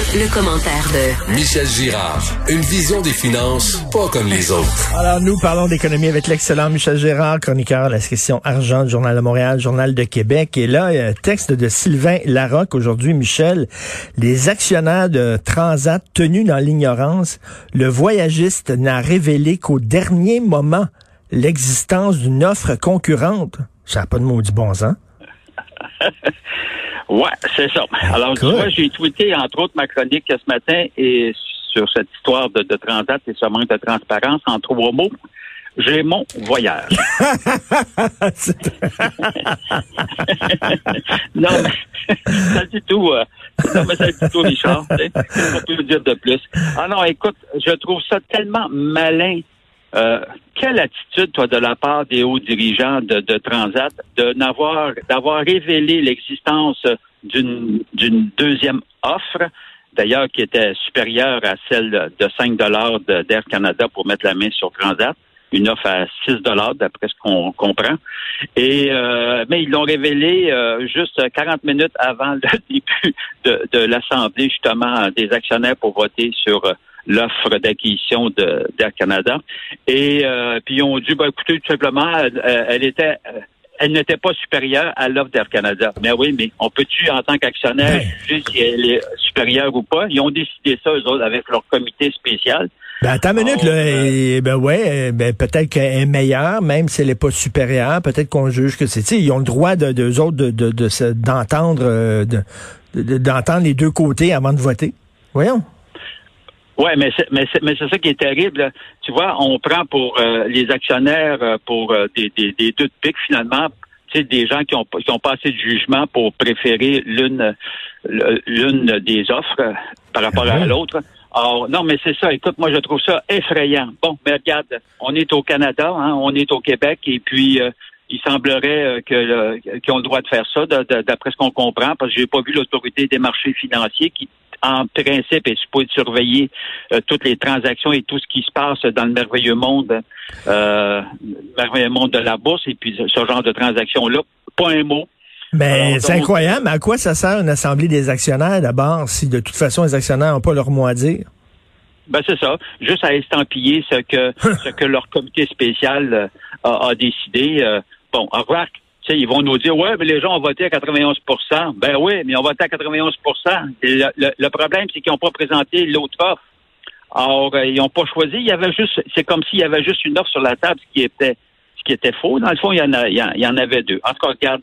Le, le commentaire de Michel Girard. Une vision des finances pas comme les autres. Alors, nous parlons d'économie avec l'excellent Michel Gérard, chroniqueur de la section argent du Journal de Montréal, Journal de Québec. Et là, il y a un texte de Sylvain Larocque aujourd'hui, Michel. Les actionnaires de Transat tenus dans l'ignorance, le voyagiste n'a révélé qu'au dernier moment l'existence d'une offre concurrente. Ça n'a pas de maudit bon sens. Ouais, c'est ça. Alors, tu Cool. vois, j'ai tweeté, entre autres, ma chronique ce matin et sur cette histoire de, de transat et ce manque de transparence en trois mots. J'ai mon voyage. non, mais ça dit tout. euh, non, mais ça dit tout, Richard. tu sais. Qu'est-ce qu'on peut dire de plus? Ah non, écoute, je trouve ça tellement malin. Euh, quelle attitude, toi, de la part des hauts dirigeants de, de Transat, de n'avoir, d'avoir révélé l'existence d'une, d'une deuxième offre, d'ailleurs, qui était supérieure à celle de 5 dollars d'Air Canada pour mettre la main sur Transat? Une offre à 6 dollars d'après ce qu'on comprend. Et euh, mais ils l'ont révélé euh, juste 40 minutes avant le début de, de l'assemblée justement des actionnaires pour voter sur euh, l'offre d'acquisition d'Air Canada. Et euh, puis ils ont dit, ben, écoutez, tout simplement, elle, elle était euh, elle n'était pas supérieure à l'offre d'Air Canada. Mais oui, mais on peut-tu, en tant qu'actionnaire, Ben. juger si elle est supérieure ou pas? Ils ont décidé ça, eux autres, avec leur comité spécial. Ben, attends une minute, là. euh, et, ben ouais, euh, ben, peut-être qu'elle est meilleure, même si elle n'est pas supérieure. Peut-être qu'on juge que c'est, ils ont le droit de, de, eux autres de, de, d'entendre, euh, de, de- d'entendre les deux côtés avant de voter. Voyons. Ouais, mais c'est, mais c'est, mais c'est ça qui est terrible. là. Tu vois, on prend pour euh, les actionnaires euh, pour euh, des, des, des deux de pique finalement. Tu sais, des gens qui ont qui ont passé de jugement pour préférer l'une l'une des offres euh, par rapport Ah ouais? à l'autre. Alors, non, mais c'est ça. Écoute, moi, je trouve ça effrayant. Bon, mais regarde, on est au Canada, hein, on est au Québec, et puis euh, il semblerait que le- qu'ils ont le droit de faire ça, d'après ce qu'on comprend, parce que j'ai pas vu l'autorité des marchés financiers qui, en principe, est supposée surveiller euh, toutes les transactions et tout ce qui se passe dans le merveilleux monde, euh, le merveilleux monde de la bourse, et puis ce, genre de transactions-là. Pas un mot. Mais Alors, c'est incroyable. Mais à quoi ça sert une assemblée des actionnaires d'abord si de toute façon les actionnaires n'ont pas leur mot à dire? Ben c'est ça, juste à estampiller ce que ce que leur comité spécial euh, a, a décidé. euh, bon, remarque, ils vont nous dire ouais, mais les gens ont voté à 91% Ben oui, mais ont voté à 91 Et le, le- problème, c'est qu'ils n'ont pas présenté l'autre offre. Alors, euh, ils n'ont pas choisi. Il y avait juste, c'est comme s'il y avait juste une offre sur la table, ce qui était, qui était faux. Dans le fond, il y en avait deux. En tout cas, regarde.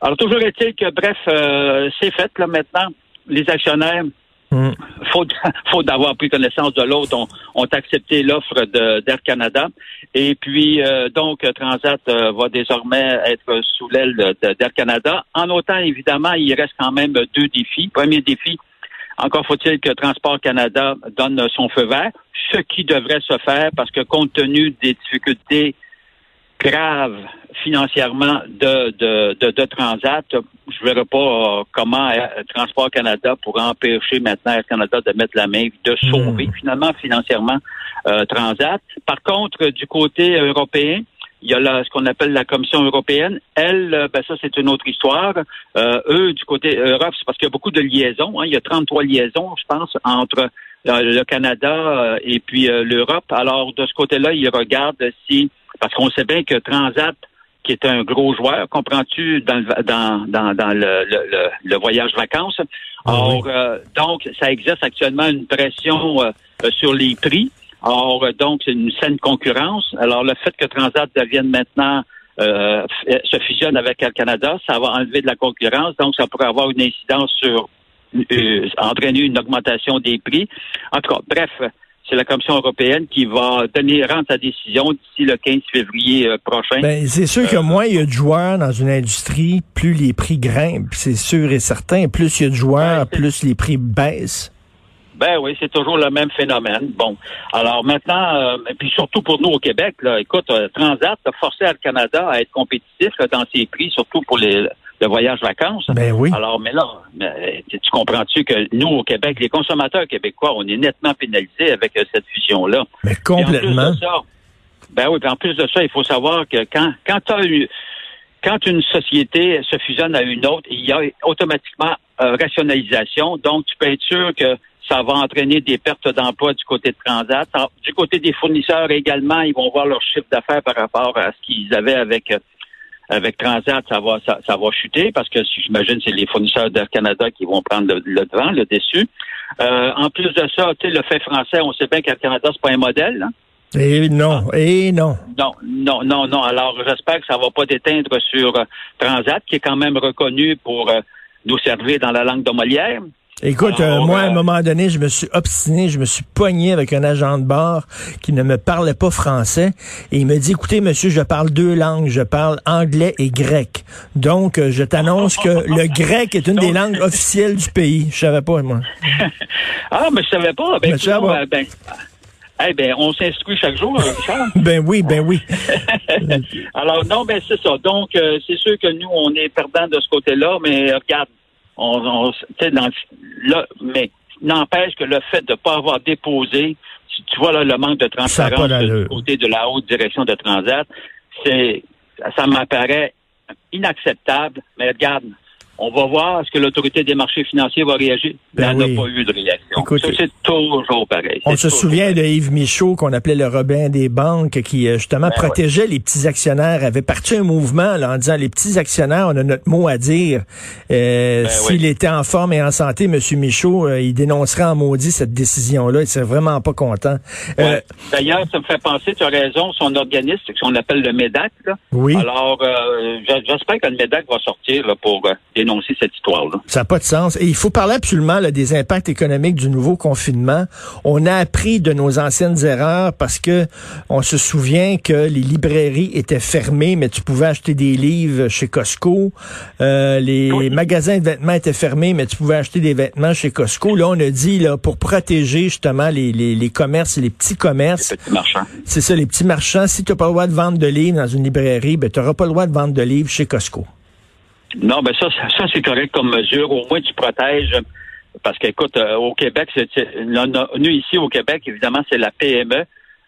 Alors, toujours est-il que, bref, euh, c'est fait là maintenant. Les actionnaires, Hmm. faute, faute d'avoir pris connaissance de l'autre, ont, ont accepté l'offre d'Air Canada. Et puis, euh, donc, Transat euh, va désormais être sous l'aile d'Air Canada. En autant, évidemment, il reste quand même deux défis. Premier défi, encore faut-il que Transport Canada donne son feu vert, ce qui devrait se faire parce que compte tenu des difficultés graves financièrement de, de, de, de Transat, je ne verrai pas euh, comment euh, Transport Canada pourrait empêcher maintenant Air Canada de mettre la main, de sauver finalement financièrement euh, Transat. Par contre, du côté européen, il y a la- ce qu'on appelle la Commission européenne. Elle, euh, ben ça, c'est une autre histoire. Euh, eux, du côté Europe, c'est parce qu'il y a beaucoup de liaisons. hein. Il y a 33 liaisons, je pense, entre le Canada euh, et puis euh, l'Europe. Alors, de ce côté-là, ils regardent si... Parce qu'on sait bien que Transat, qui est un gros joueur, comprends-tu, dans, le- dans, dans, dans le, le, le- voyage vacances. Or, euh, donc, ça exerce actuellement une pression euh, euh, sur les prix. Or, euh, donc, c'est une saine concurrence. Alors, le fait que Transat devienne maintenant euh, se fusionne avec Air Canada, ça va enlever de la concurrence, donc ça pourrait avoir une incidence sur euh, entraîner une augmentation des prix. En tout cas, bref, c'est la Commission européenne qui va donner rendre sa décision d'ici le 15 février euh, prochain. Ben, c'est sûr que moins il y a de joueurs dans une industrie, plus les prix grimpent, c'est sûr et certain. Plus il y a de joueurs, Ouais, c'est- plus les prix baissent. Ben oui, c'est toujours le même phénomène. Bon, alors maintenant, euh, et puis surtout pour nous au Québec, là, écoute, euh, Transat a forcé Air Canada à être compétitif là, dans ses prix, surtout pour les, le voyage vacances. Ben oui. Alors, mais là, mais, tu tu comprends-tu que nous, au Québec, les consommateurs québécois, on est nettement pénalisés avec euh, cette fusion-là. Mais complètement. de ça, ben oui, puis en plus de ça, il faut savoir que quand, quand t'as eu- quand une société se fusionne à une autre, il y a automatiquement euh, rationalisation. Donc, tu peux être sûr que ça va entraîner des pertes d'emploi du côté de Transat. Du côté des fournisseurs également, ils vont voir leur chiffre d'affaires par rapport à ce qu'ils avaient avec euh, avec Transat, ça va ça, ça va chuter parce que j'imagine c'est les fournisseurs d'Air Canada qui vont prendre le, le devant, le dessus. Euh, en plus de ça, tu sais, le fait français, on sait bien qu'Air Canada c'est pas un modèle. hein. Et non, et non. Non, non, non, non. Alors, j'espère que ça va pas déteindre sur euh, Transat, qui est quand même reconnu pour euh, nous servir dans la langue de Molière. Écoute, Alors, euh, moi, à un moment donné, je me suis obstiné, je me suis pogné avec un agent de bord qui ne me parlait pas français et il me dit, écoutez, monsieur, je parle deux langues, je parle anglais et grec. Donc, euh, je t'annonce que le grec est une des langues officielles du pays. Je savais pas, moi. Ah, mais je savais pas. Ben, va. euh, ben, eh ben, on s'instruit chaque jour, Richard. Ben oui, ben oui. Alors, non, ben, c'est ça. Donc, euh, c'est sûr que nous, on est perdants de ce côté-là, mais euh, regarde, on, on tu sais, dans, là, mais n'empêche que le fait de ne pas avoir déposé, tu, tu vois là, le manque de transparence du côté de la haute direction de Transat, c'est, ça m'apparaît inacceptable, mais regarde, on va voir est-ce que l'autorité des marchés financiers va réagir. Ben Il n'y en oui. a pas eu de réaction. Écoute, Ça, c'est toujours pareil. On se souvient de Yves Michaud, qu'on appelait le Robin des banques, qui euh, justement Ben protégeait les petits actionnaires, avait parti un mouvement là, en disant les petits actionnaires, on a notre mot à dire. Euh, Ben S'il oui. était en forme et en santé, M. Michaud, euh, il dénoncerait en maudit cette décision-là. Il serait vraiment pas content. Euh. D'ailleurs, ça me fait penser, tu as raison, son organisme, c'est ce qu'on appelle le MEDAC. Là. oui, Alors, euh, j'espère que le MEDAC va sortir là, pour euh, dénoncer cette histoire-là. ça n'a pas de sens. Et il faut parler absolument là, des impacts économiques du nouveau confinement. On a appris de nos anciennes erreurs parce que on se souvient que les librairies étaient fermées, mais tu pouvais acheter des livres chez Costco. Euh, les Oui. magasins de vêtements étaient fermés, mais tu pouvais acheter des vêtements chez Costco. Là, on a dit là pour protéger justement les, les, les commerces, les petits commerces. Les petits marchands. C'est ça, les petits marchands. Si tu n'as pas le droit de vendre de livres dans une librairie, ben, tu n'auras pas le droit de vendre de livres chez Costco. Non, ben ça, ça, c'est correct comme mesure. Au moins, tu protèges. Parce qu'écoute, euh, au Québec, c'est, nous ici au Québec, évidemment, c'est la PME.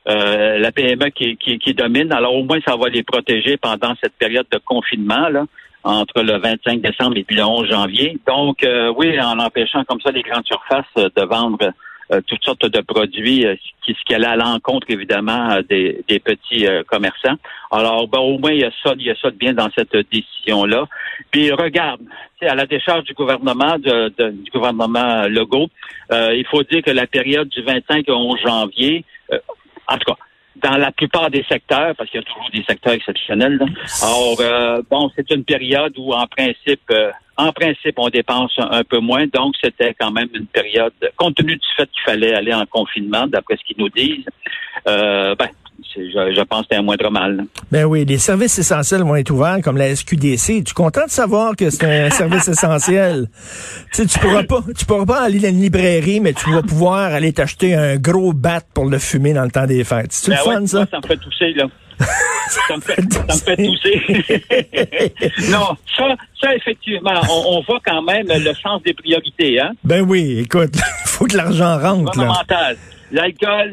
euh, la PME qui, qui, qui domine. Alors au moins, ça va les protéger pendant cette période de confinement, là, entre le 25 décembre et puis le 11 janvier. Donc, euh, oui, en empêchant comme ça les grandes surfaces de vendre euh, toutes sortes de produits, euh, qui, ce qui allait à l'encontre, évidemment, euh, des, des petits euh, commerçants. Alors, ben, au moins, il y a ça, il y a ça de bien dans cette décision-là. Puis regarde, à la décharge du gouvernement, du gouvernement Legault, il faut dire que la période du 25 au 11 janvier, en tout cas, dans la plupart des secteurs, parce qu'il y a toujours des secteurs exceptionnels. Là. Alors, bon, c'est une période où, en principe, en principe, on dépense un, peu moins. Donc, c'était quand même une période, compte tenu du fait qu'il fallait aller en confinement, d'après ce qu'ils nous disent. Euh, ben, c'est- je, je pense que c'était un moindre mal. Ben oui, les services essentiels vont être ouverts comme la SQDC. Tu es content de savoir que c'est un service essentiel? Tu sais, tu pourras pas, tu pourras pas aller dans une librairie, mais tu vas pouvoir aller t'acheter un gros bat pour le fumer dans le temps des fêtes. C'est Ben le fun, ouais, ça? moi, ça me fait tousser, là. Ça, me fait, ça me fait tousser. non, ça, ça effectivement, on, on voit quand même le sens des priorités, hein, Ben oui, écoute, faut que l'argent rentre, fondamental. L'alcool,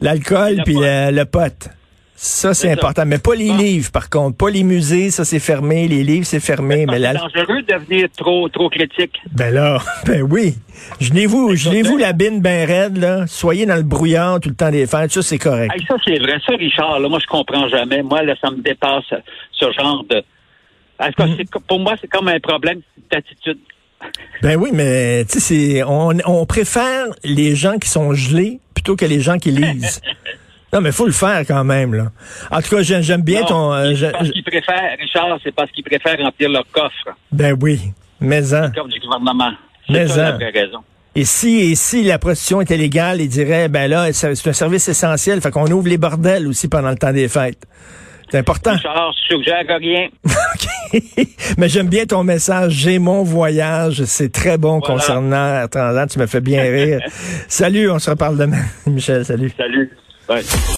L'alcool puis le, le pot. Ça, c'est C'est ça. important. Mais pas les livres, par contre. Pas les musées, ça, c'est fermé. Les livres, c'est fermé. Mais c'est la... dangereux de devenir trop, trop critique. Ben là, ben oui. Gelez-vous, gelez-vous la bine ben raide, là. Soyez dans le brouillard tout le temps des fêtes. Ça, c'est correct. Hey, ça, c'est vrai. Ça, Richard, là, moi, je comprends jamais. Moi, là, ça me dépasse ce genre de. Mm. c'est- pour moi, c'est comme un problème d'attitude. Ben oui, mais tu sais, c'est- on, on préfère les gens qui sont gelés plutôt que les gens qui lisent. non, mais faut le faire quand même, là. En tout cas, j'aime bien Non, ton... euh, c'est je- parce qu'ils préfèrent, Richard, c'est parce qu'ils préfèrent remplir leur coffre, ben oui, mais en. le coffre du gouvernement. Mais ça en. la vraie raison. Et si, et si la prostitution était légale, ils diraient, ben là, c'est un service essentiel, fait qu'on ouvre les bordels aussi pendant le temps des fêtes. C'est important. Richard, je suggère rien. OK. Mais j'aime bien ton message. J'ai mon voyage. C'est très bon Voilà. concernant Air Transat. Tu me fais bien rire. salut, on se reparle demain. Michel, salut. Salut. Ouais.